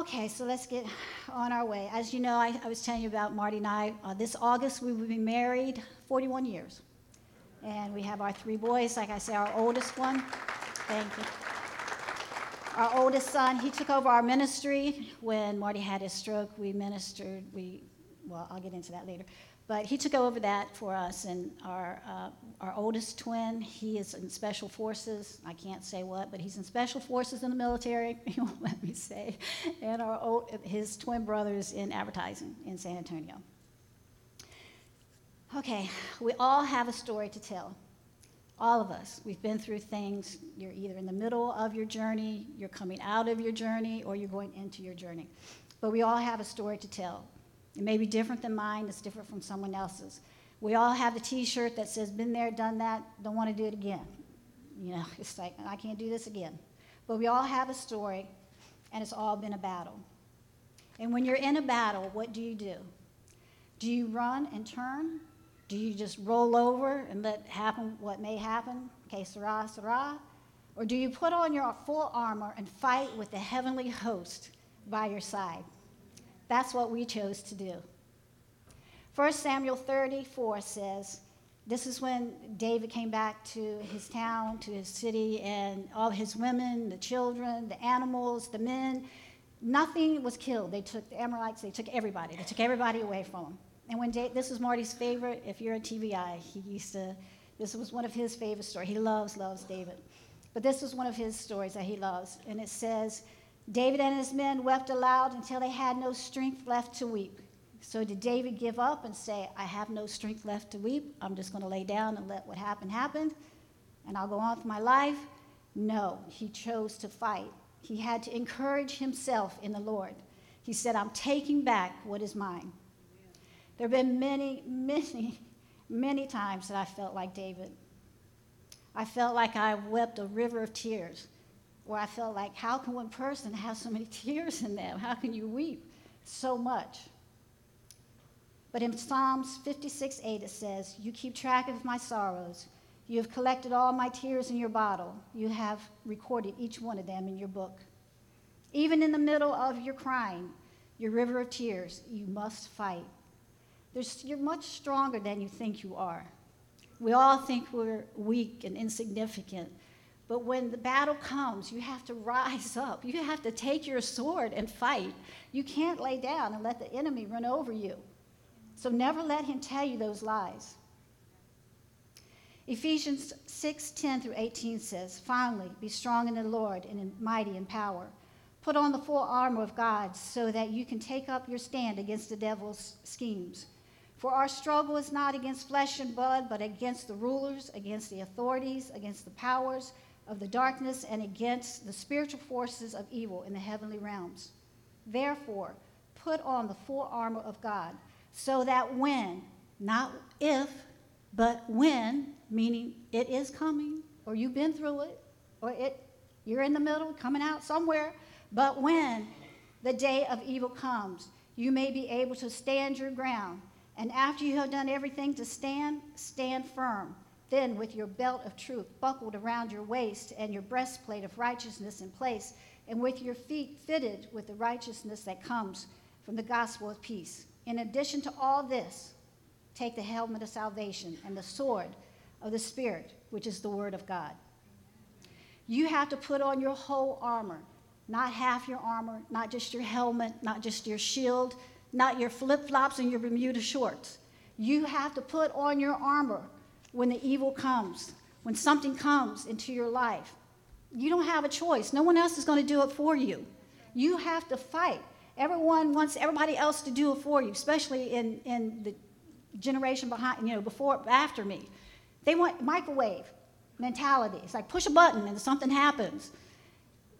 Okay, so let's get on our way. As you know, I, I was telling you about Marty and I. Uh, this August, we will be married 41 years. And we have our three boys. Like I say, our oldest one, thank you. Our oldest son, he took over our ministry when Marty had his stroke. We ministered, we, well, I'll get into that later. But he took over that for us, and our, uh, our oldest twin, he is in special forces. I can't say what, but he's in special forces in the military. He won't let me say. And our old, his twin brother's in advertising in San Antonio. Okay, we all have a story to tell. All of us. We've been through things. You're either in the middle of your journey, you're coming out of your journey, or you're going into your journey. But we all have a story to tell. It may be different than mine, it's different from someone else's. We all have the t shirt that says, Been there, done that, don't want to do it again. You know, it's like, I can't do this again. But we all have a story, and it's all been a battle. And when you're in a battle, what do you do? Do you run and turn? Do you just roll over and let happen what may happen? Okay, sarah, sarah. Or do you put on your full armor and fight with the heavenly host by your side? That's what we chose to do. 1 Samuel 34 says, this is when David came back to his town, to his city, and all his women, the children, the animals, the men, nothing was killed. They took the Amorites, they took everybody. They took everybody away from them. And when this was Marty's favorite, if you're a TBI, he used to, this was one of his favorite stories. He loves, loves David. But this was one of his stories that he loves. And it says, David and his men wept aloud until they had no strength left to weep. So did David give up and say, I have no strength left to weep? I'm just going to lay down and let what happened happen and I'll go on with my life? No, he chose to fight. He had to encourage himself in the Lord. He said, I'm taking back what is mine. There have been many, many, many times that I felt like David. I felt like I wept a river of tears where I felt like, how can one person have so many tears in them? How can you weep so much? But in Psalms 56 8, it says, You keep track of my sorrows. You have collected all my tears in your bottle. You have recorded each one of them in your book. Even in the middle of your crying, your river of tears, you must fight. There's, you're much stronger than you think you are. We all think we're weak and insignificant, but when the battle comes, you have to rise up. You have to take your sword and fight. You can't lay down and let the enemy run over you. So never let him tell you those lies. Ephesians 6 10 through 18 says, Finally, be strong in the Lord and mighty in power. Put on the full armor of God so that you can take up your stand against the devil's schemes. For our struggle is not against flesh and blood, but against the rulers, against the authorities, against the powers of the darkness and against the spiritual forces of evil in the heavenly realms. Therefore, put on the full armor of God, so that when, not if, but when, meaning it is coming, or you've been through it, or it, you're in the middle, coming out somewhere, but when the day of evil comes, you may be able to stand your ground. And after you have done everything to stand, stand firm. Then, with your belt of truth buckled around your waist and your breastplate of righteousness in place, and with your feet fitted with the righteousness that comes from the gospel of peace. In addition to all this, take the helmet of salvation and the sword of the Spirit, which is the word of God. You have to put on your whole armor, not half your armor, not just your helmet, not just your shield, not your flip flops and your Bermuda shorts. You have to put on your armor when the evil comes, when something comes into your life. You don't have a choice. No one else is going to do it for you. You have to fight. Everyone wants everybody else to do it for you, especially in, in the generation behind, you know, before, after me. They want microwave mentality. It's like push a button and something happens.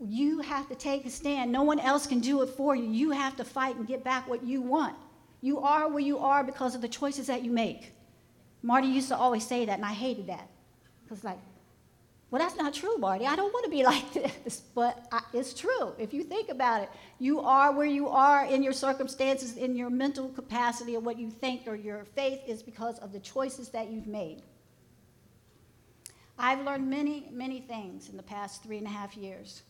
You have to take a stand. No one else can do it for you. You have to fight and get back what you want. You are where you are because of the choices that you make. Marty used to always say that, and I hated that. Because, like, well, that's not true, Marty. I don't want to be like this, but I, it's true. If you think about it, you are where you are in your circumstances, in your mental capacity, or what you think, or your faith is because of the choices that you've made. I've learned many, many things in the past three and a half years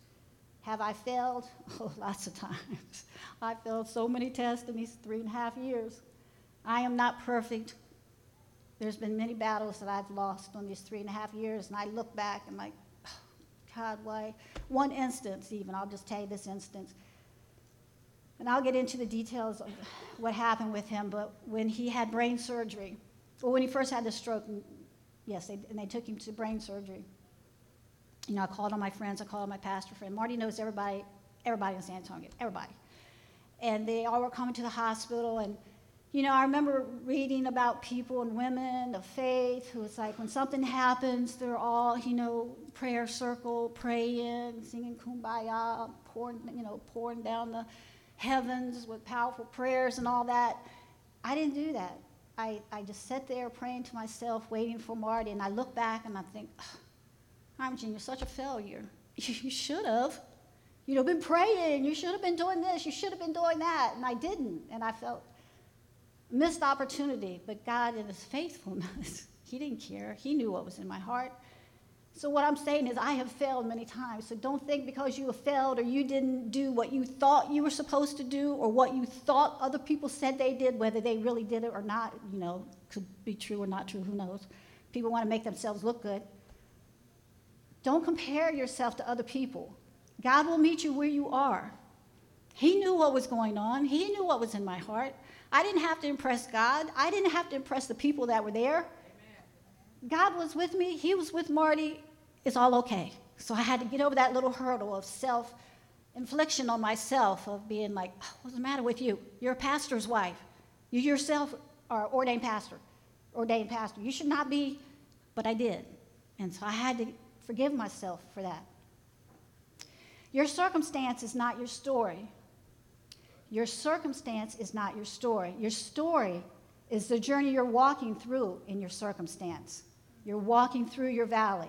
Have I failed? Oh, lots of times. I failed so many tests in these three and a half years. I am not perfect. There's been many battles that I've lost on these three and a half years, and I look back and I'm like, oh, God, why? One instance, even, I'll just tell you this instance. And I'll get into the details of what happened with him, but when he had brain surgery, well, when he first had the stroke, mm, yes, they, and they took him to brain surgery. You know, I called on my friends, I called on my pastor friend. Marty knows everybody, everybody in San Antonio, everybody. And they all were coming to the hospital, and you know, I remember reading about people and women of faith who it's like when something happens, they're all, you know, prayer circle, praying, singing kumbaya, pouring, you know, pouring down the heavens with powerful prayers and all that. I didn't do that. I, I just sat there praying to myself, waiting for Marty, and I look back and I think, I'm you're such a failure. You should have. You know, been praying. You should have been doing this. You should have been doing that. And I didn't. And I felt missed opportunity. But God, in His faithfulness, He didn't care. He knew what was in my heart. So, what I'm saying is, I have failed many times. So, don't think because you have failed or you didn't do what you thought you were supposed to do or what you thought other people said they did, whether they really did it or not, you know, could be true or not true, who knows. People want to make themselves look good. Don't compare yourself to other people. God will meet you where you are. He knew what was going on, He knew what was in my heart. I didn't have to impress God, I didn't have to impress the people that were there. God was with me, He was with Marty. It's all okay. So I had to get over that little hurdle of self infliction on myself, of being like, oh, what's the matter with you? You're a pastor's wife. You yourself are ordained pastor, ordained pastor. You should not be, but I did. And so I had to forgive myself for that. Your circumstance is not your story. Your circumstance is not your story. Your story is the journey you're walking through in your circumstance. You're walking through your valley.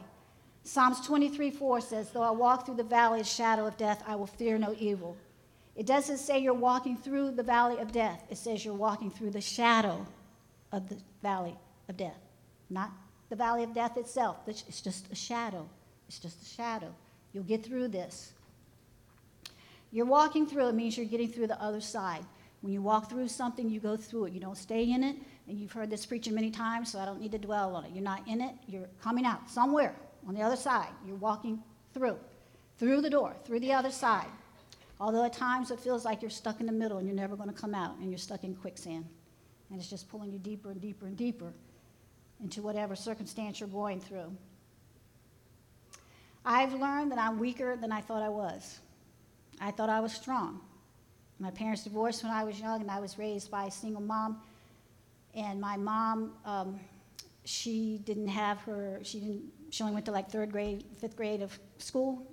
Psalms 23 4 says, Though I walk through the valley of shadow of death, I will fear no evil. It doesn't say you're walking through the valley of death, it says you're walking through the shadow of the valley of death, not the valley of death itself. It's just a shadow. It's just a shadow. You'll get through this. You're walking through it means you're getting through the other side. When you walk through something, you go through it. You don't stay in it. And you've heard this preaching many times, so I don't need to dwell on it. You're not in it, you're coming out somewhere on the other side. You're walking through, through the door, through the other side. Although at times it feels like you're stuck in the middle and you're never going to come out and you're stuck in quicksand. And it's just pulling you deeper and deeper and deeper into whatever circumstance you're going through. I've learned that I'm weaker than I thought I was. I thought I was strong. My parents divorced when I was young, and I was raised by a single mom. And my mom, um, she didn't have her, she didn't, she only went to like third grade, fifth grade of school.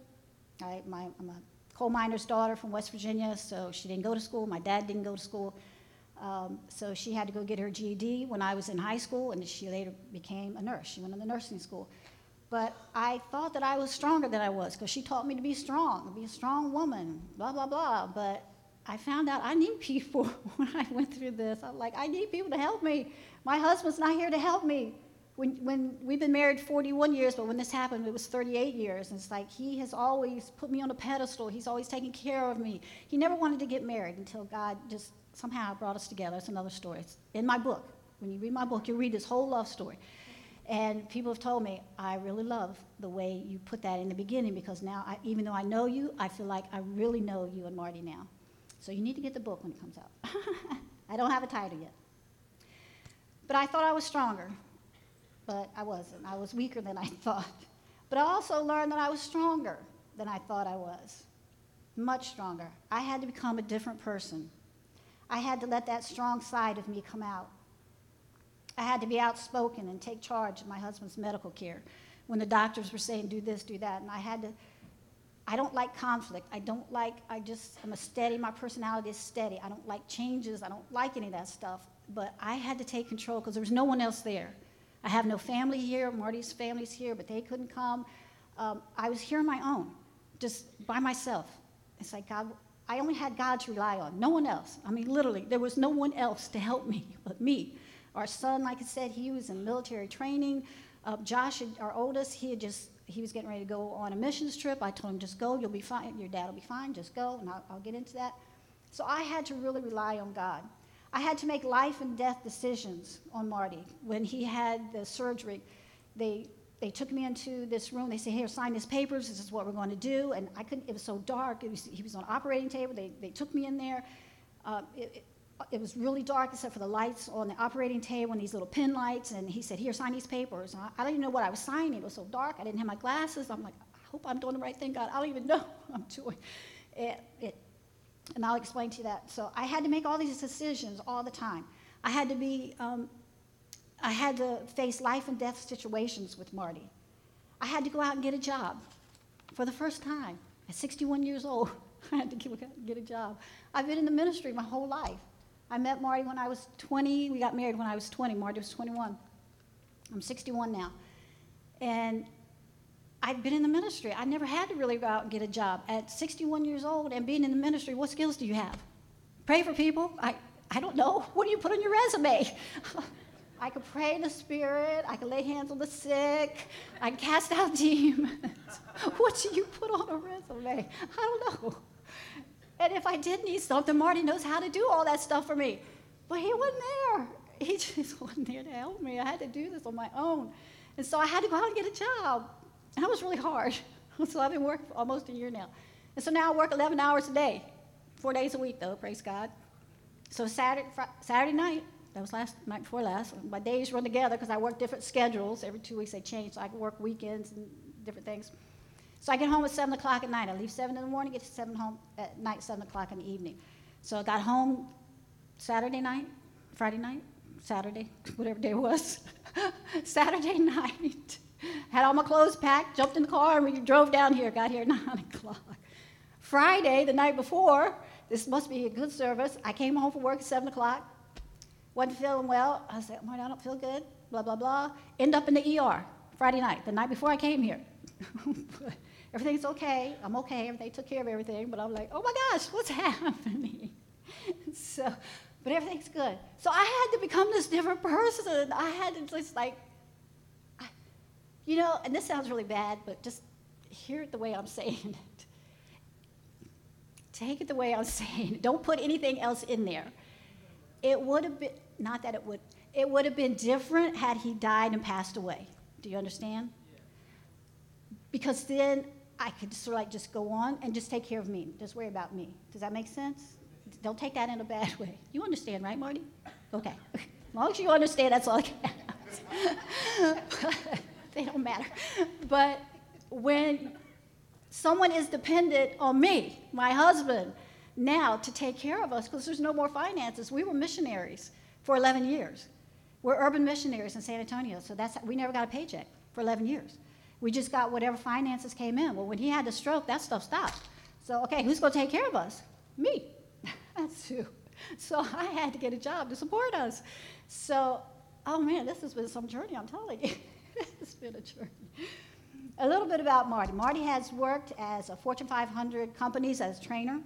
I, my, I'm a coal miner's daughter from West Virginia, so she didn't go to school. My dad didn't go to school. Um, so she had to go get her GED when I was in high school, and she later became a nurse. She went to the nursing school. But I thought that I was stronger than I was because she taught me to be strong, to be a strong woman, blah, blah, blah. But I found out I need people when I went through this. I'm like, I need people to help me. My husband's not here to help me. When, when we've been married 41 years, but when this happened, it was 38 years. And it's like he has always put me on a pedestal. He's always taken care of me. He never wanted to get married until God just somehow brought us together. It's another story. It's in my book. When you read my book, you read this whole love story. And people have told me, I really love the way you put that in the beginning because now, I, even though I know you, I feel like I really know you and Marty now. So you need to get the book when it comes out. I don't have a title yet. But I thought I was stronger, but I wasn't. I was weaker than I thought. But I also learned that I was stronger than I thought I was, much stronger. I had to become a different person. I had to let that strong side of me come out. I had to be outspoken and take charge of my husband's medical care when the doctors were saying, do this, do that. And I had to, I don't like conflict. I don't like, I just, I'm a steady, my personality is steady. I don't like changes. I don't like any of that stuff. But I had to take control because there was no one else there. I have no family here. Marty's family's here, but they couldn't come. Um, I was here on my own, just by myself. It's like God, I only had God to rely on, no one else. I mean, literally, there was no one else to help me but me. Our son, like I said, he was in military training. Uh, Josh, our oldest, he had just he was getting ready to go on a missions trip. I told him, just go, you'll be fine. Your dad will be fine, just go, and I'll, I'll get into that. So I had to really rely on God. I had to make life and death decisions on Marty. When he had the surgery, they, they took me into this room. They said, Here, sign these papers. This is what we're going to do. And I couldn't, it was so dark. Was, he was on operating table. They, they took me in there. Uh, it, it was really dark except for the lights on the operating table and these little pin lights. And he said, Here, sign these papers. I, I didn't even know what I was signing. It was so dark. I didn't have my glasses. I'm like, I hope I'm doing the right thing, God. I don't even know I'm doing. It, it, and I'll explain to you that. So I had to make all these decisions all the time. I had to be, um, I had to face life and death situations with Marty. I had to go out and get a job for the first time at 61 years old. I had to get a job. I've been in the ministry my whole life. I met Marty when I was 20. We got married when I was 20. Marty was 21. I'm 61 now. And I'd been in the ministry. I never had to really go out and get a job. At 61 years old and being in the ministry, what skills do you have? Pray for people? I, I don't know. What do you put on your resume? I could pray in the Spirit. I could lay hands on the sick. I could cast out demons. what do you put on a resume? I don't know. And if I did need something, Marty knows how to do all that stuff for me. But he wasn't there. He just wasn't there to help me. I had to do this on my own. And so I had to go out and get a job. And that was really hard. so I've been working for almost a year now. And so now I work 11 hours a day, four days a week, though, praise God. So Saturday, Saturday night, that was last night before last, my days run together because I work different schedules. Every two weeks they change, so I work weekends and different things. So I get home at 7 o'clock at night. I leave 7 in the morning, get to 7 home at night, 7 o'clock in the evening. So I got home Saturday night, Friday night, Saturday, whatever day it was, Saturday night. Had all my clothes packed, jumped in the car, and we drove down here. Got here at 9 o'clock. Friday, the night before, this must be a good service. I came home from work at 7 o'clock. Wasn't feeling well. I said, Marty, I don't feel good. Blah, blah, blah. End up in the ER Friday night, the night before I came here. Everything's okay. I'm okay. They took care of everything. But I'm like, oh my gosh, what's happening? so, but everything's good. So I had to become this different person. I had to just like you know, and this sounds really bad, but just hear it the way I'm saying it. Take it the way I'm saying it. Don't put anything else in there. It would have been, not that it would, it would have been different had he died and passed away. Do you understand? Because then I could sort of like just go on and just take care of me, just worry about me. Does that make sense? Don't take that in a bad way. You understand, right, Marty? Okay. As long as you understand, that's all I can they don't matter. But when someone is dependent on me, my husband, now to take care of us, because there's no more finances. We were missionaries for 11 years. We're urban missionaries in San Antonio, so that's we never got a paycheck for 11 years. We just got whatever finances came in. Well, when he had the stroke, that stuff stopped. So, okay, who's going to take care of us? Me. that's who. So I had to get a job to support us. So, oh man, this has been some journey, I'm telling you. it's been a journey. A little bit about Marty. Marty has worked as a Fortune 500 companies as a trainer.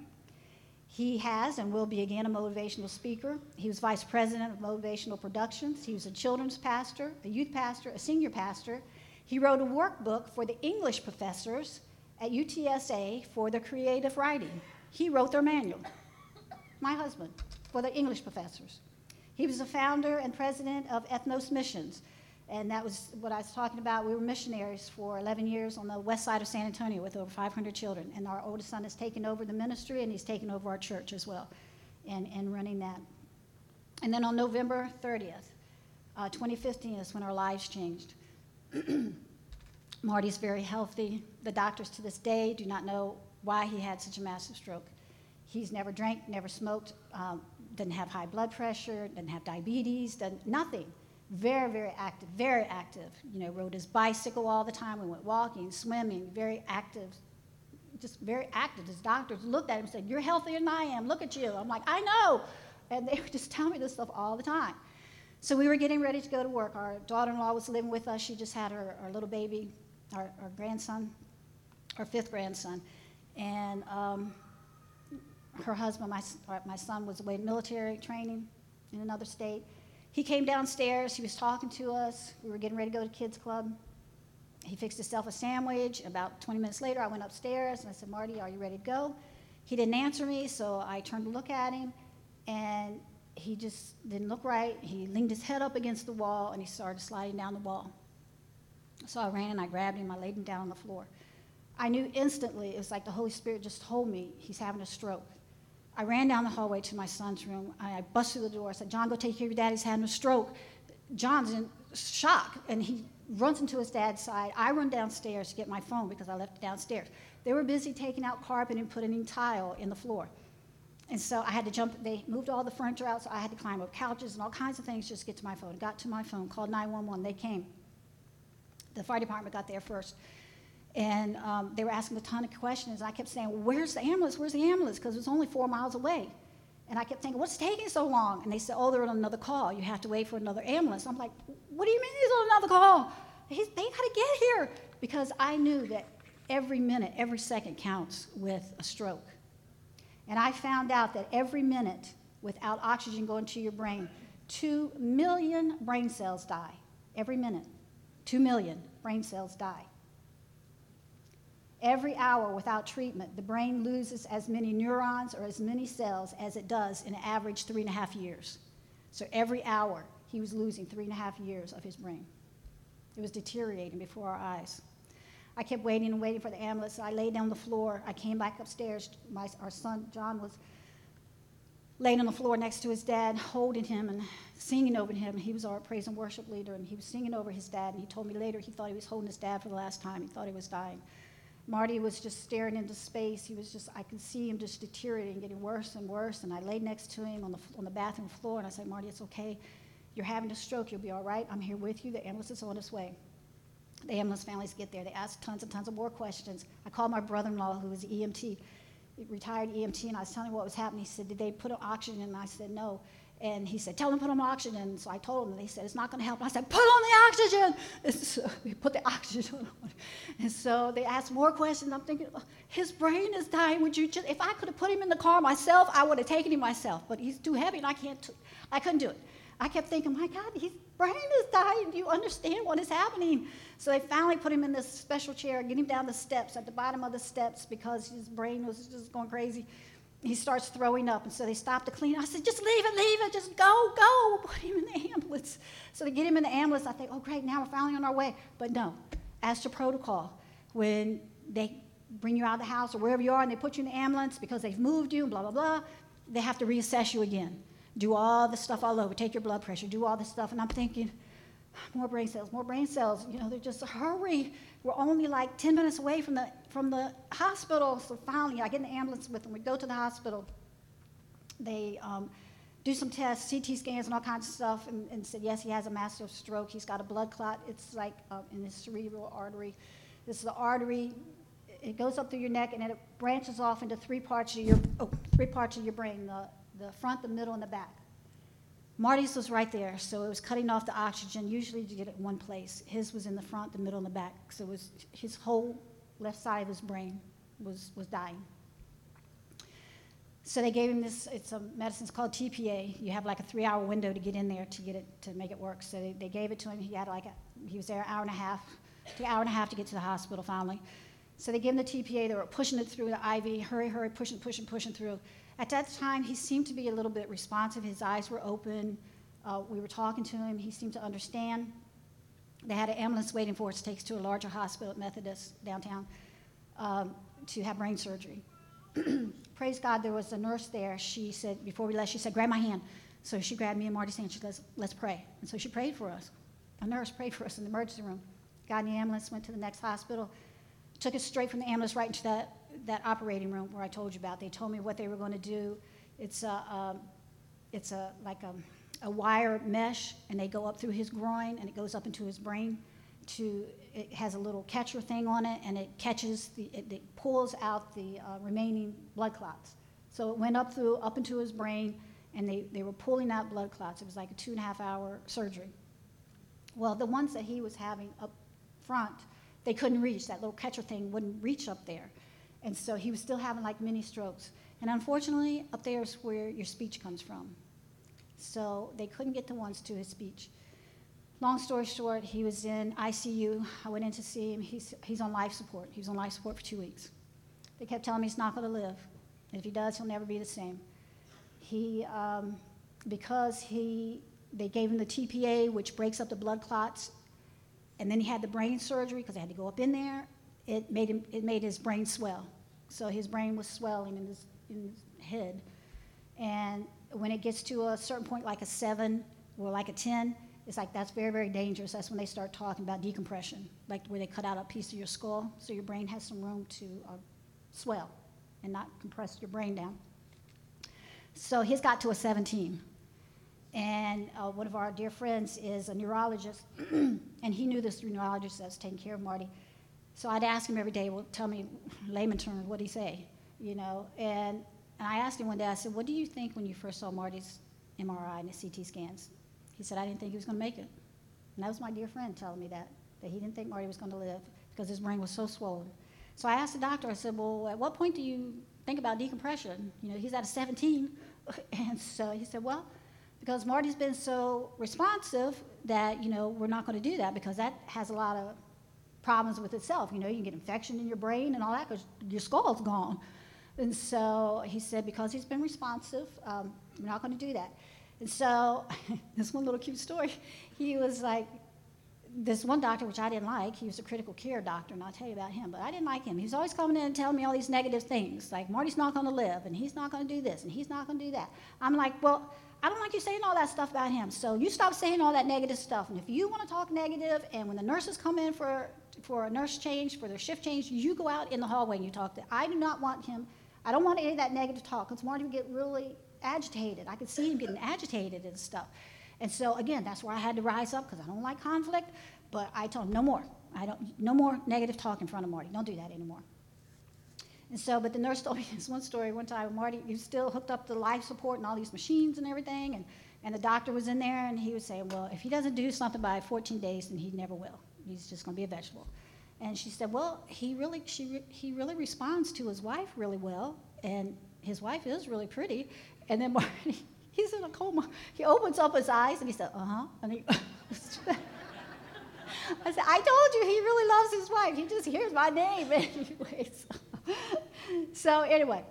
He has and will be again a motivational speaker. He was vice president of Motivational Productions. He was a children's pastor, a youth pastor, a senior pastor. He wrote a workbook for the English professors at UTSA for the creative writing. He wrote their manual. My husband, for the English professors. He was the founder and president of Ethnos Missions, and that was what I was talking about. We were missionaries for 11 years on the west side of San Antonio with over 500 children. And our oldest son has taken over the ministry and he's taken over our church as well and, and running that. And then on November 30th, uh, 2015 is when our lives changed. Marty's very healthy. The doctors to this day do not know why he had such a massive stroke. He's never drank, never smoked, um, didn't have high blood pressure, didn't have diabetes, done nothing very, very active, very active. You know, rode his bicycle all the time. We went walking, swimming, very active, just very active. His doctors looked at him and said, You're healthier than I am. Look at you. I'm like, I know. And they would just tell me this stuff all the time. So we were getting ready to go to work. Our daughter in law was living with us. She just had her, little baby, our, our grandson, our fifth grandson. And um, her husband, my, my son, was away in military training in another state. He came downstairs, he was talking to us. We were getting ready to go to kids' club. he fixed himself a sandwich. About 20 minutes later, I went upstairs and I said, Marty, are you ready to go? He didn't answer me, so I turned to look at him, and he just didn't look right. He leaned his head up against the wall and he started sliding down the wall. So I ran and I grabbed him, I laid him down on the floor. I knew instantly, it was like the Holy Spirit just told me he's having a stroke. I ran down the hallway to my son's room. I busted through the door. I said, John, go take care of your dad. He's having a stroke. John's in shock, and he runs into his dad's side. I run downstairs to get my phone because I left it downstairs. They were busy taking out carpet and putting in tile in the floor. And so I had to jump, they moved all the furniture out, so I had to climb up couches and all kinds of things just to get to my phone. Got to my phone, called 911. They came. The fire department got there first. And um, they were asking a ton of questions. I kept saying, well, Where's the ambulance? Where's the ambulance? Because it was only four miles away. And I kept thinking, What's taking so long? And they said, Oh, they're on another call. You have to wait for another ambulance. I'm like, What do you mean he's on another call? He's, they got to get here. Because I knew that every minute, every second counts with a stroke. And I found out that every minute without oxygen going to your brain, two million brain cells die. Every minute, two million brain cells die. Every hour without treatment, the brain loses as many neurons or as many cells as it does in an average three and a half years. So every hour, he was losing three and a half years of his brain. It was deteriorating before our eyes. I kept waiting and waiting for the ambulance. I laid down on the floor. I came back upstairs. My, our son, John, was laying on the floor next to his dad, holding him and singing over him. He was our praise and worship leader, and he was singing over his dad. And he told me later he thought he was holding his dad for the last time. He thought he was dying. Marty was just staring into space. He was just, I could see him just deteriorating, getting worse and worse. And I laid next to him on the, on the bathroom floor, and I said, Marty, it's okay. You're having a stroke. You'll be all right. I'm here with you. The ambulance is on its way. The ambulance families get there. They ask tons and tons of more questions. I called my brother-in-law, who was EMT, retired EMT, and I was telling him what was happening. He said, did they put on oxygen? And I said, no. And he said, tell them to put on oxygen. So I told him, and they said, it's not going to help. And I said, put on the oxygen. And so we put the oxygen on. And so they asked more questions. I'm thinking, oh, his brain is dying. Would you just, if I could have put him in the car myself, I would have taken him myself. But he's too heavy, and I can't, I couldn't do it. I kept thinking, my God, his brain is dying. Do you understand what is happening? So they finally put him in this special chair, get him down the steps, at the bottom of the steps, because his brain was just going crazy he starts throwing up. And so they stop to clean. I said, just leave it, leave it, just go, go. Put him in the ambulance. So they get him in the ambulance. I think, oh, great, now we're finally on our way. But no, as to protocol, when they bring you out of the house or wherever you are and they put you in the ambulance because they've moved you, and blah, blah, blah, they have to reassess you again. Do all the stuff all over, take your blood pressure, do all this stuff. And I'm thinking, more brain cells, more brain cells. You know, they're just hurry. We're only like 10 minutes away from the from the hospital. So finally, I get in the ambulance with them. We go to the hospital. They um, do some tests, CT scans, and all kinds of stuff, and, and, said yes, he has a massive stroke. He's got a blood clot. It's like uh, in his cerebral artery. This is the artery. It goes up through your neck, and then it branches off into three parts of your oh, three parts of your brain: the the front, the middle, and the back. Marty's was right there, so it was cutting off the oxygen. Usually you get it one place. His was in the front, the middle, and the back. So it was his whole left side of his brain was, was dying. So they gave him this, it's a medicine, it's called TPA. You have like a three hour window to get in there to get it, to make it work. So they, they gave it to him. He had like a, he was there an hour and a half, took an hour and a half to get to the hospital finally. So they gave him the TPA. They were pushing it through the IV, hurry, hurry, pushing, pushing, pushing through. At that time, he seemed to be a little bit responsive. His eyes were open. Uh, we were talking to him. He seemed to understand. They had an ambulance waiting for us to take us to a larger hospital at Methodist downtown um, to have brain surgery. Praise God, there was a nurse there. She said, before we left, she said, grab my hand. So she grabbed me and Marty's hand. She said, let's, let's pray. And so she prayed for us. A nurse prayed for us in the emergency room. Got in the ambulance, went to the next hospital, took us straight from the ambulance right into that, that operating room where I told you about. They told me what they were going to do. It's a, um, it's a like a, a wire mesh, and they go up through his groin, and it goes up into his brain. To it has a little catcher thing on it, and it catches the it, it pulls out the uh, remaining blood clots. So it went up through up into his brain, and they, they were pulling out blood clots. It was like a two and a half hour surgery. Well, the ones that he was having up front, they couldn't reach. That little catcher thing wouldn't reach up there. And so he was still having like mini strokes. And unfortunately, up there is where your speech comes from. So they couldn't get the ones to his speech. long story short, he was in ICU. I went in to see him. He's, he's on life support. He was on life support for two weeks. They kept telling me he's not going to live. If he does, he'll never be the same. He, um, because he, they gave him the TPA, which breaks up the blood clots, and then he had the brain surgery because they had to go up in there. It made him, it made his brain swell. So his brain was swelling in his, in his head. And when it gets to a certain point, like a seven or like a 10, it's like that's very, very dangerous. That's when they start talking about decompression, like where they cut out a piece of your skull so your brain has some room to uh, swell and not compress your brain down. So he's got to a 17. And uh, one of our dear friends is a neurologist, and he knew this neurologist that was taking care of Marty. So I'd ask him every day, well, tell me, layman terms, what did he say? You know, and, and I asked him one day, I said, what do you think when you first saw Marty's MRI and the CT scans? He said, I didn't think he was going to make it. And that was my dear friend telling me that, that he didn't think Marty was going to live because his brain was so swollen. So I asked the doctor, I said, well, at what point do you think about decompression? You know, he's at a 17. And so he said, well, because Marty's been so responsive that, you know, we're not going to do that because that has a lot of problems with itself. You know, you can get infection in your brain and all that because your skull's gone. And so he said, because he's been responsive, um, we're not going to do that. And so, this one little cute story, he was like, this one doctor, which I didn't like, he was a critical care doctor, and I'll tell you about him, but I didn't like him. He was always coming in and telling me all these negative things, like Marty's not going to live, and he's not going to do this, and he's not going to do that. I'm like, well, I don't like you saying all that stuff about him, so you stop saying all that negative stuff. And if you want to talk negative, and when the nurses come in for, for a nurse change, for their shift change, you go out in the hallway and you talk to I do not want him, I don't want any of that negative talk, because Marty would get really agitated. I could see him getting agitated and stuff. And so again, that's where I had to rise up because I don't like conflict. But I told him no more. I don't no more negative talk in front of Marty. Don't do that anymore. And so, but the nurse told me this one story one time. Marty, he still hooked up to life support and all these machines and everything, and and the doctor was in there, and he was saying, well, if he doesn't do something by 14 days, then he never will. He's just going to be a vegetable. And she said, well, he really, she, he really responds to his wife really well, and his wife is really pretty. And then Marty, he's in a coma. He opens up his eyes and he said, uh huh. And he, I said, I told you he really loves his wife. He just hears my name anyway. So, so anyway,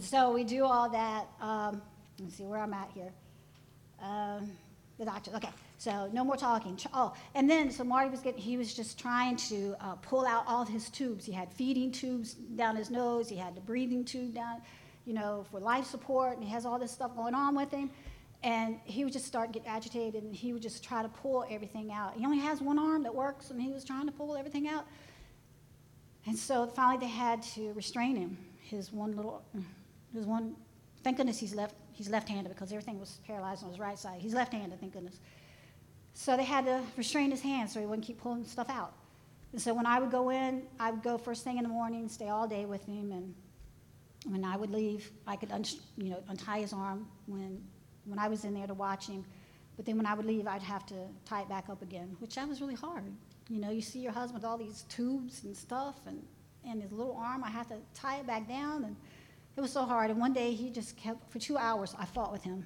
so we do all that. Um, let's see where I'm at here. Um, the doctor. Okay. So no more talking. Oh, and then so Marty was getting. He was just trying to uh, pull out all his tubes. He had feeding tubes down his nose. He had the breathing tube down, you know, for life support. And he has all this stuff going on with him. And he would just start get agitated, and he would just try to pull everything out. He only has one arm that works, and he was trying to pull everything out. And so finally, they had to restrain him. His one little, his one. Thank goodness he's left. He's left-handed because everything was paralyzed on his right side. He's left-handed, thank goodness. So they had to restrain his hands so he wouldn't keep pulling stuff out. And so when I would go in, I would go first thing in the morning, stay all day with him, and when I would leave, I could un- you know untie his arm when when I was in there to watch him. But then when I would leave, I'd have to tie it back up again, which that was really hard. You know, you see your husband with all these tubes and stuff, and, and his little arm, I had to tie it back down, and it was so hard. And one day he just kept, for two hours, I fought with him.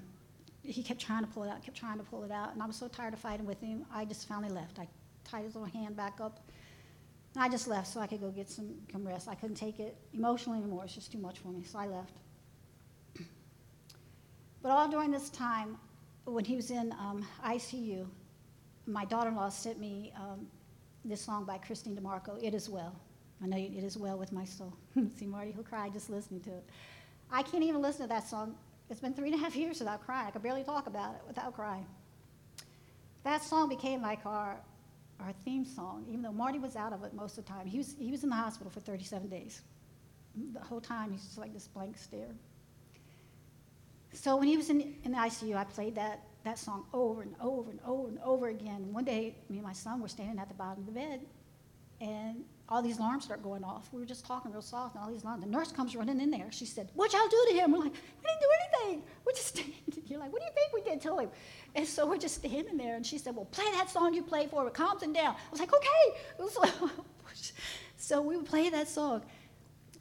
He kept trying to pull it out, kept trying to pull it out, and I was so tired of fighting with him, I just finally left. I tied his little hand back up, and I just left so I could go get some, some rest. I couldn't take it emotionally anymore. It's just too much for me, so I left. But all during this time, when he was in um, ICU, my daughter-in-law sent me um, this song by Kristene DiMarco, It Is Well. I know it is well with my soul. See, Marty, he'll cry just listening to it. I can't even listen to that song. It's been three and a half years without crying. I could barely talk about it without crying. That song became like our, our theme song, even though Marty was out of it most of the time. He was, he was in the hospital for 37 days. The whole time, he's just like this blank stare. So when he was in, in the ICU, I played that, that song over and over and over and over again. One day, me and my son were standing at the bottom of the bed, and all these alarms start going off. We were just talking real soft, and all these alarms. The nurse comes running in there. She said, "What y'all do to him?" We're like, "We didn't do anything. We're just standing." You're like, "What do you think we did to him?" And so we're just standing there, and she said, "Well, play that song you played for. It calms him down." I was like, "Okay." so we would play that song.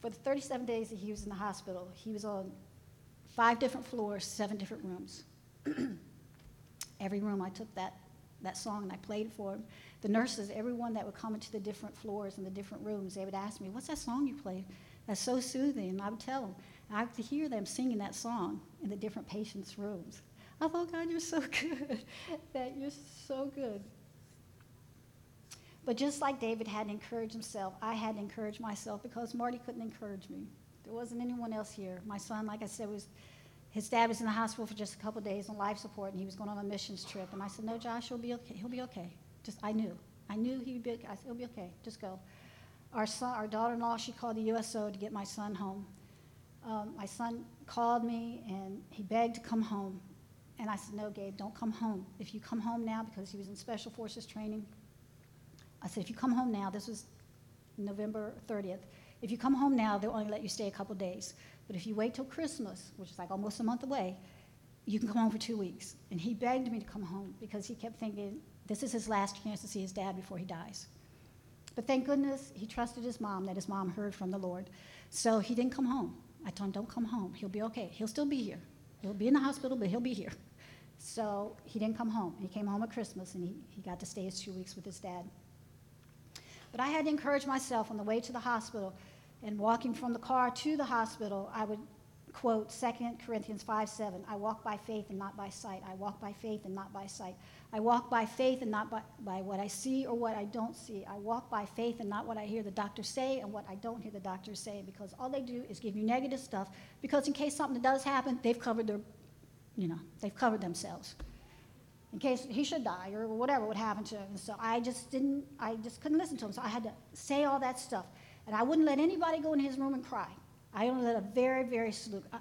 For the 37 days that he was in the hospital, he was on five different floors, seven different rooms. Every room I took that that song and I played it for him. The nurses, everyone that would come into the different floors and the different rooms, they would ask me, What's that song you play? That's so soothing. And I would tell them. I could hear them singing that song in the different patients' rooms. I thought, God, you're so good. that you're so good. But just like David had to encourage himself, I had to encourage myself because Marty couldn't encourage me. There wasn't anyone else here. My son, like I said, was his dad was in the hospital for just a couple days on life support, and he was going on a missions trip. And I said, "No, Josh, he'll be okay. He'll be okay." Just I knew, I knew he'd be. Okay. I said, "He'll be okay. Just go." Our son, our daughter-in-law, she called the USO to get my son home. Um, my son called me and he begged to come home, and I said, "No, Gabe, don't come home. If you come home now, because he was in special forces training, I said, if you come home now, this was November 30th. If you come home now, they'll only let you stay a couple days. But if you wait till Christmas, which is like almost a month away, you can come home for two weeks. And he begged me to come home because he kept thinking this is his last chance to see his dad before he dies. But thank goodness he trusted his mom, that his mom heard from the Lord. So he didn't come home. I told him, don't come home. He'll be okay. He'll still be here. He'll be in the hospital, but he'll be here. So he didn't come home. He came home at Christmas and he, he got to stay his two weeks with his dad. But I had to encourage myself on the way to the hospital and walking from the car to the hospital, I would quote 2 Corinthians 5 7. I walk by faith and not by sight. I walk by faith and not by sight. I walk by faith and not by, by what I see or what I don't see. I walk by faith and not what I hear the doctors say and what I don't hear the doctors say because all they do is give you negative stuff because in case something does happen, they've covered their, you know, they've covered themselves in case he should die or whatever would happen to him. And so I just didn't, I just couldn't listen to him. So I had to say all that stuff. And I wouldn't let anybody go in his room and cry. I only let a very, very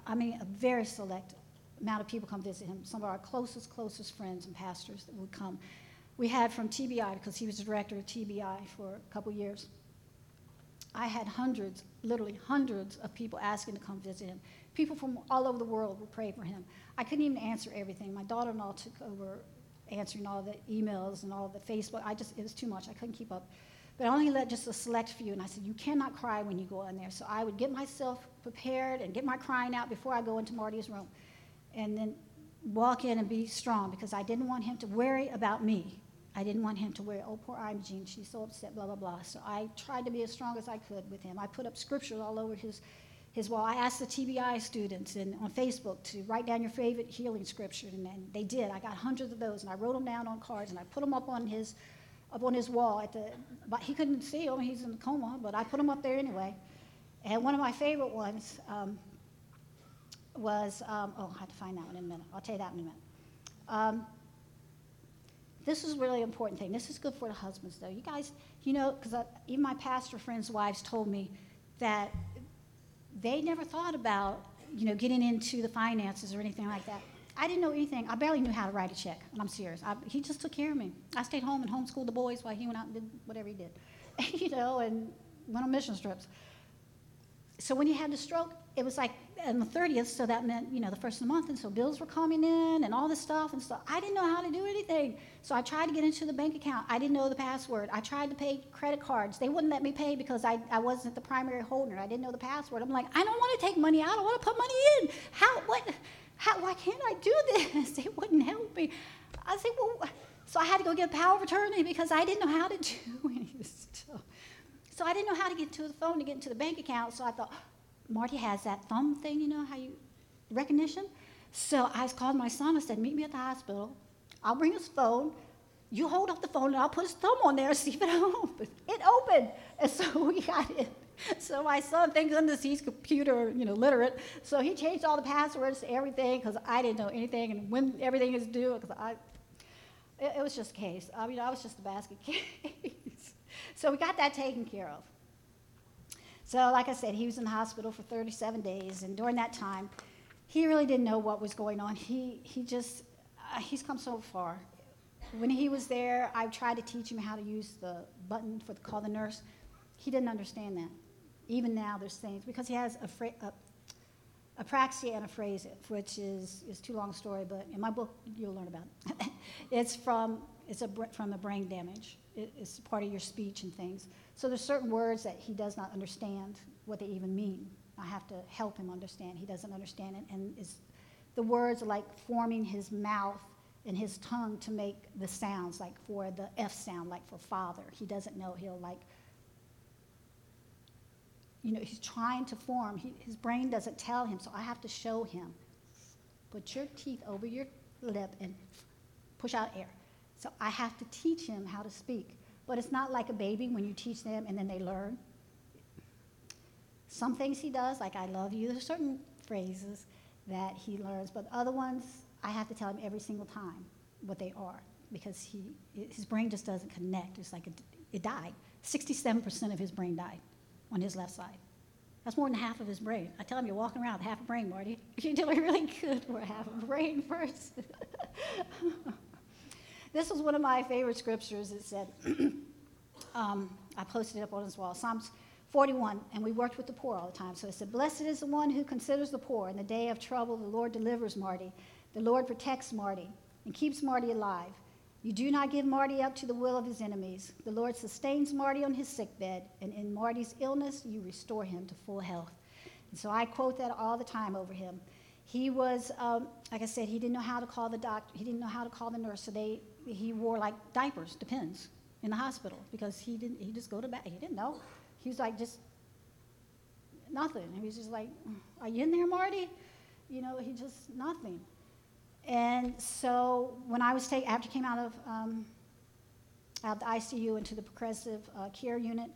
I mean, a very select amount of people come visit him. Some of our closest, closest friends and pastors that would come. We had from TBI, because he was the director of TBI for a couple years. I had hundreds, literally hundreds of people asking to come visit him. People from all over the world would pray for him. I couldn't even answer everything. My daughter-in-law took over answering all the emails and all the Facebook. I just, it was too much. I couldn't keep up. But I only let just a select few, and I said, You cannot cry when you go in there. So I would get myself prepared and get my crying out before I go into Marty's room. And then walk in and be strong because I didn't want him to worry about me. I didn't want him to worry, oh, poor Imogene, she's so upset, blah, blah, blah. So I tried to be as strong as I could with him. I put up scriptures all over his, his wall. I asked the TBI students and on Facebook to write down your favorite healing scripture, and, and they did. I got hundreds of those, and I wrote them down on cards, and I put them up on his up on his wall at the, but he couldn't see them. He's in a coma, but I put them up there anyway. And one of my favorite ones um, was, um, oh, I have to find that one in a minute. I'll tell you that in a minute. Um, this is really important thing. This is good for the husbands, though. You guys, you know, because even my pastor friends' wives told me that they never thought about, you know, getting into the finances or anything like that. I didn't know anything. I barely knew how to write a check, and I'm serious. I, he just took care of me. I stayed home and homeschooled the boys while he went out and did whatever he did, you know, and went on mission trips. So when he had the stroke, it was like on the 30th, so that meant, you know, the first of the month, and so bills were coming in and all this stuff and so I didn't know how to do anything. So I tried to get into the bank account. I didn't know the password. I tried to pay credit cards. They wouldn't let me pay because I, I wasn't the primary holder. I didn't know the password. I'm like, I don't want to take money out. I want to put money in. How, what? How, why can't I do this? They wouldn't help me. I said, well, so I had to go get a power of attorney because I didn't know how to do any of this stuff. So I didn't know how to get to the phone to get into the bank account. So I thought, Marty has that thumb thing, you know, how you, recognition. So I called my son. I said, meet me at the hospital. I'll bring his phone. You hold up the phone and I'll put his thumb on there and see if it opens. It opened. And so we got it. so my son, thank goodness he's computer, you know, literate. So he changed all the passwords to everything because I didn't know anything and when everything is due. Because I, it, it, was just a case. I mean, I was just a basket case. so we got that taken care of. So, like I said, he was in the hospital for 37 days, and during that time, he really didn't know what was going on. He he just uh, he's come so far. When he was there, I tried to teach him how to use the button for the call the nurse. He didn't understand that even now there's things, because he has a, fra- a, apraxia and aphasia, which is, is too long a story, but in my book you'll learn about it. it's from, it's a, from the brain damage. It, it's part of your speech and things. So there's certain words that he does not understand what they even mean. I have to help him understand. He doesn't understand it, and the words are like forming his mouth and his tongue to make the sounds, like for the F sound, like for father. He doesn't know. He'll like, you know, he's trying to form. He, his brain doesn't tell him, so I have to show him. Put your teeth over your lip and push out air. So I have to teach him how to speak. But it's not like a baby when you teach them and then they learn. Some things he does, like I love you, there's certain phrases that he learns, but other ones I have to tell him every single time what they are because he, his brain just doesn't connect. It's like it, it died. 67% of his brain died on his left side. That's more than half of his brain. I tell him you're walking around with half a brain, Marty. You're doing really good for half a brain first. this was one of my favorite scriptures. It said, um, I posted it up on his wall, Psalms 41, and we worked with the poor all the time. So it said, Blessed is the one who considers the poor. In the day of trouble, the Lord delivers Marty. The Lord protects Marty and keeps Marty alive. You do not give Marty up to the will of his enemies. The Lord sustains Marty on his sick bed, and in Marty's illness, you restore him to full health. And so I quote that all the time over him. He was, um, like I said, he didn't know how to call the doctor. He didn't know how to call the nurse. So they, he wore like diapers, depends, in the hospital because he didn't. He just go to bed. He didn't know. He was like just nothing. He was just like, "Are you in there, Marty?" You know, he just nothing. And so when I was taken, after came out of, um, out of the ICU into the progressive uh, care unit,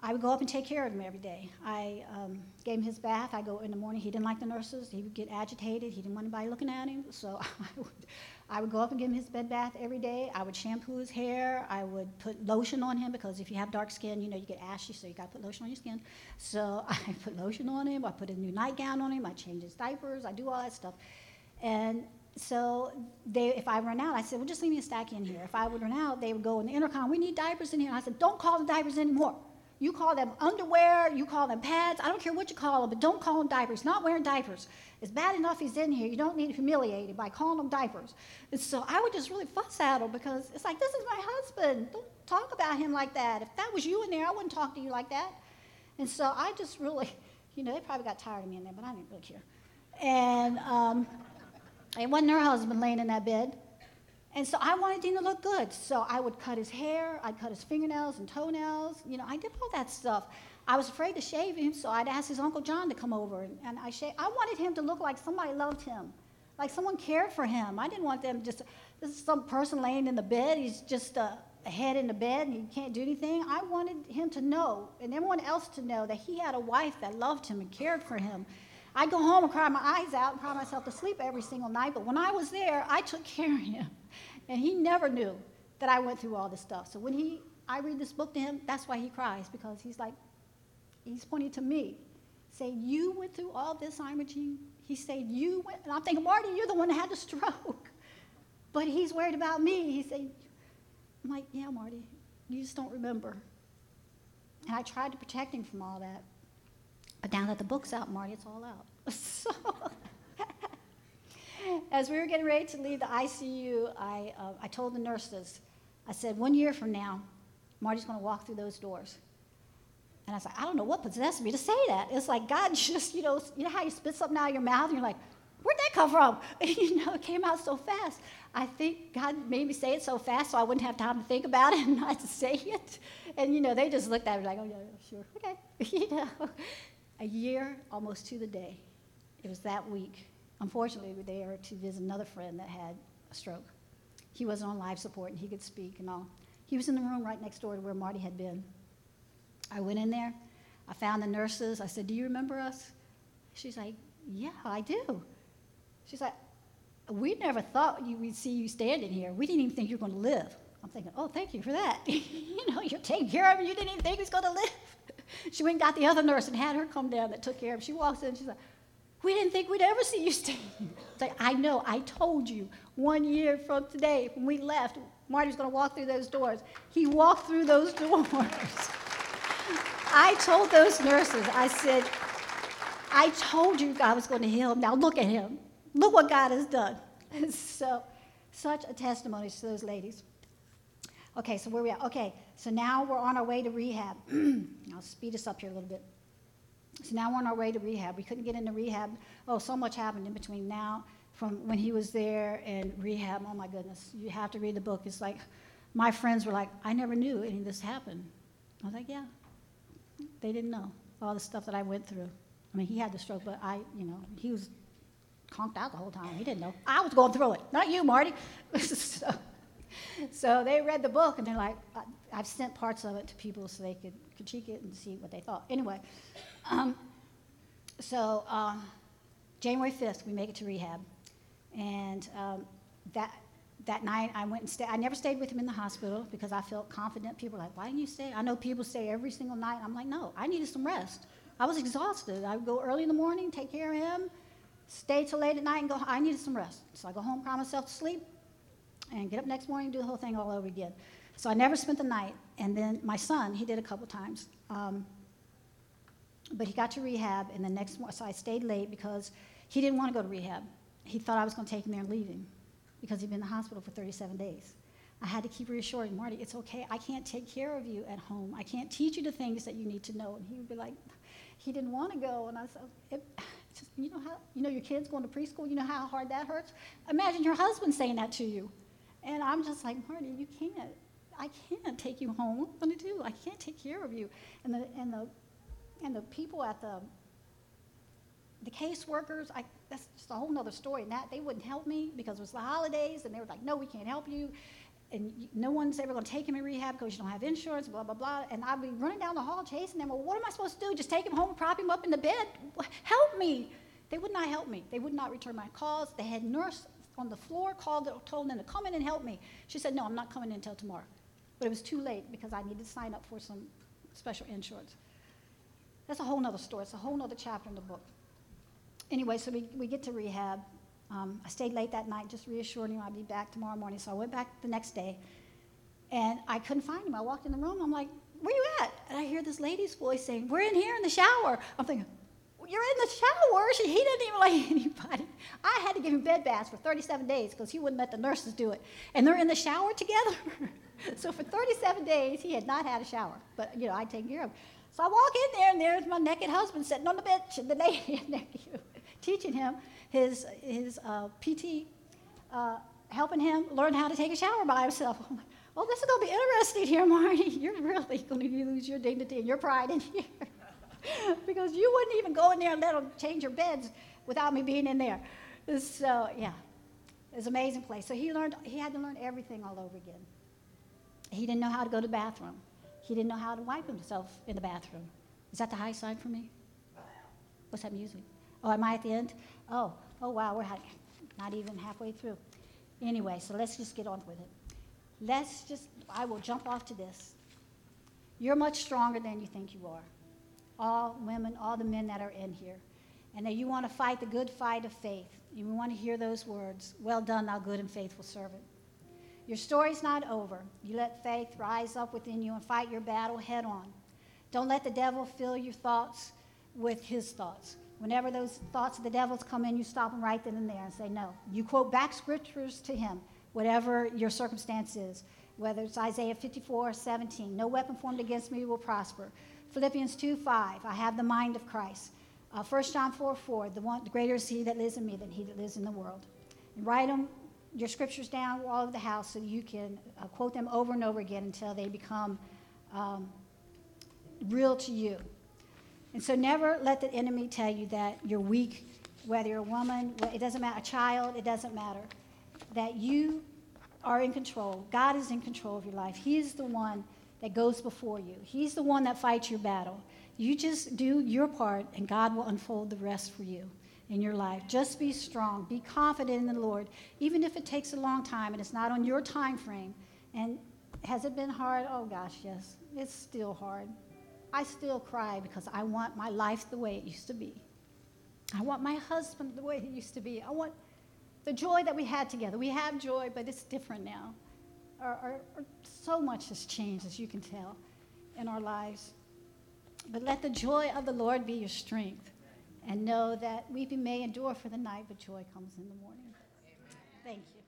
I would go up and take care of him every day. I um, gave him his bath. I go in the morning. He didn't like the nurses. He would get agitated. He didn't want anybody looking at him. So I would, I would go up and give him his bed bath every day. I would shampoo his hair. I would put lotion on him because if you have dark skin, you know, you get ashy, so you got to put lotion on your skin. So I put lotion on him. I put a new nightgown on him. I change his diapers. I do all that stuff. And so they, if I run out, I said, well, just leave me a stack in here. If I would run out, they would go in the intercom, we need diapers in here. And I said, don't call the diapers anymore. You call them underwear, you call them pads, I don't care what you call them, but don't call them diapers. Not wearing diapers. It's bad enough he's in here. You don't need to humiliate him by calling him diapers. And so I would just really fuss at him because it's like, this is my husband. Don't talk about him like that. If that was you in there, I wouldn't talk to you like that. And so I just really, you know, they probably got tired of me in there, but I didn't really care. And, um, it wasn't her husband laying in that bed. And so I wanted him to look good. So I would cut his hair, I'd cut his fingernails and toenails. You know, I did all that stuff. I was afraid to shave him, so I'd ask his Uncle John to come over. And, and I, shaved. I wanted him to look like somebody loved him, like someone cared for him. I didn't want them just, this is some person laying in the bed. He's just a, a head in the bed and he can't do anything. I wanted him to know, and everyone else to know, that he had a wife that loved him and cared for him. I'd go home and cry my eyes out and cry myself to sleep every single night. But when I was there, I took care of him. And he never knew that I went through all this stuff. So when he, I read this book to him, that's why he cries, because he's like, he's pointing to me, saying, You went through all this, i'm Imogene. He said, You went, and I'm thinking, Marty, you're the one that had the stroke. But he's worried about me. He said, I'm like, Yeah, Marty, you just don't remember. And I tried to protect him from all that. But now that the book's out, Marty, it's all out. So, as we were getting ready to leave the ICU, I, uh, I told the nurses, I said, one year from now, Marty's going to walk through those doors. And I was like, I don't know what possessed me to say that. It's like God just, you know, you know how you spit something out of your mouth and you're like, where'd that come from? you know, it came out so fast. I think God made me say it so fast so I wouldn't have time to think about it and not to say it. And, you know, they just looked at me like, oh, yeah, sure, okay. you know, a year almost to the day. It was that week. Unfortunately, we were there to visit another friend that had a stroke. He wasn't on life support and he could speak and all. He was in the room right next door to where Marty had been. I went in there. I found the nurses. I said, Do you remember us? She's like, Yeah, I do. She's like, We never thought you, we'd see you standing here. We didn't even think you were going to live. I'm thinking, Oh, thank you for that. you know, you're taking care of him. You didn't even think he was going to live. she went and got the other nurse and had her come down that took care of him. She walks in, she's like, we didn't think we'd ever see you standing. Like, I know, I told you one year from today, when we left, Marty's going to walk through those doors. He walked through those doors. I told those nurses, I said, I told you God was going to heal him. Now look at him. Look what God has done. so, such a testimony to those ladies. Okay, so where we at? Okay, so now we're on our way to rehab. I'll speed us up here a little bit. So now we're on our way to rehab. We couldn't get into rehab. Oh, so much happened in between now. from when he was there and rehab. Oh my goodness, you have to read the book. It's like my friends were like, I never knew any of this happened. I was like, yeah, they didn't know all the stuff that I went through. I mean, he had the stroke, but I, you know, he was conked out the whole time. He didn't know. I was going through it, not you, Marty. so, so they read the book and they're like, I, have sent parts of it to people so they could critique it and see what they thought. Anyway, um, so uh, January 5th, we make it to rehab. And um, that, that night, I went and stayed. I never stayed with him in the hospital because I felt confident. People were like, why didn't you stay? I know people stay every single night. I'm like, no, I needed some rest. I was exhausted. I would go early in the morning, take care of him, stay till late at night, and go. I needed some rest. So I go home, cry myself to sleep, and get up next morning and do the whole thing all over again. So I never spent the night. And then my son, he did a couple times. Um, but he got to rehab, and the next morning, so I stayed late because he didn't want to go to rehab. He thought I was going to take him there and leave him because he'd been in the hospital for 37 days. I had to keep reassuring Marty, it's okay. I can't take care of you at home. I can't teach you the things that you need to know. And he would be like, he didn't want to go. And I said, it, just, you know how, you know your kids going to preschool, you know how hard that hurts? Imagine your husband saying that to you. And I'm just like, Marty, you can't. I can't take you home. What am I going to do? I can't take care of you. And the, and the, and the people at the, the caseworkers, I, that's just a whole other story. And that they wouldn't help me because it was the holidays, and they were like, "No, we can't help you." and no one's ever going to take him in rehab because you don't have insurance, blah, blah, blah. And I'd be running down the hall chasing them. Well, what am I supposed to do? Just take him home prop him up in the bed? Help me. They would not help me. They would not return my calls. They had nurse on the floor called, told them to come in and help me. She said, No, I'm not coming in until tomorrow. But it was too late because I needed to sign up for some special insurance. That's a whole other story. It's a whole other chapter in the book. Anyway, so we, we get to rehab. Um, I stayed late that night, just reassuring him I'd be back tomorrow morning. So I went back the next day, and I couldn't find him. I walked in the room. I'm like, "Where you at?" And I hear this lady's voice saying, "We're in here in the shower." I'm thinking, "You're in the shower?" She, he didn't even like anybody. I had to give him bed baths for 37 days because he wouldn't let the nurses do it. And they're in the shower together. so for 37 days, he had not had a shower. But you know, I take care of him. So I walk in there, and there's my naked husband sitting on the bench, and the lady teaching him his, his uh, PT, uh, helping him learn how to take a shower by himself. I'm like, oh, this is going to be interesting here, Marty. You're really going to lose your dignity and your pride in here. because you wouldn't even go in there and let them change your beds without me being in there. So, yeah, it's an amazing place. So he learned, he had to learn everything all over again. He didn't know how to go to the bathroom. He didn't know how to wipe himself in the bathroom. Is that the high side for me? What's that music? Oh, am I at the end? Oh, oh wow, we're not even halfway through. Anyway, so let's just get on with it. Let's just, I will jump off to this. You're much stronger than you think you are. All women, all the men that are in here. And that you want to fight the good fight of faith. You want to hear those words Well done, thou good and faithful servant. Your story's not over. You let faith rise up within you and fight your battle head on. Don't let the devil fill your thoughts with his thoughts. Whenever those thoughts of the devils come in, you stop them right then and there and say, No. You quote back scriptures to him, whatever your circumstance is, whether it's Isaiah 54 17, no weapon formed against me will prosper. Philippians 2 5, I have the mind of Christ. Uh, 1 John 4 4, the, one, the greater is he that lives in me than he that lives in the world. And write them, your scriptures down all over the house so you can uh, quote them over and over again until they become um, real to you. And so never let the enemy tell you that you're weak, whether you're a woman, it doesn't matter, a child, it doesn't matter. That you are in control. God is in control of your life. He is the one that goes before you, He's the one that fights your battle. You just do your part, and God will unfold the rest for you in your life. Just be strong. Be confident in the Lord, even if it takes a long time and it's not on your time frame. And has it been hard? Oh gosh, yes. It's still hard. I still cry because I want my life the way it used to be. I want my husband the way he used to be. I want the joy that we had together. We have joy, but it's different now. Our, so much has changed, as you can tell, in our lives. But let the joy of the Lord be your strength. And know that weeping may endure for the night, but joy comes in the morning. Amen. Thank you.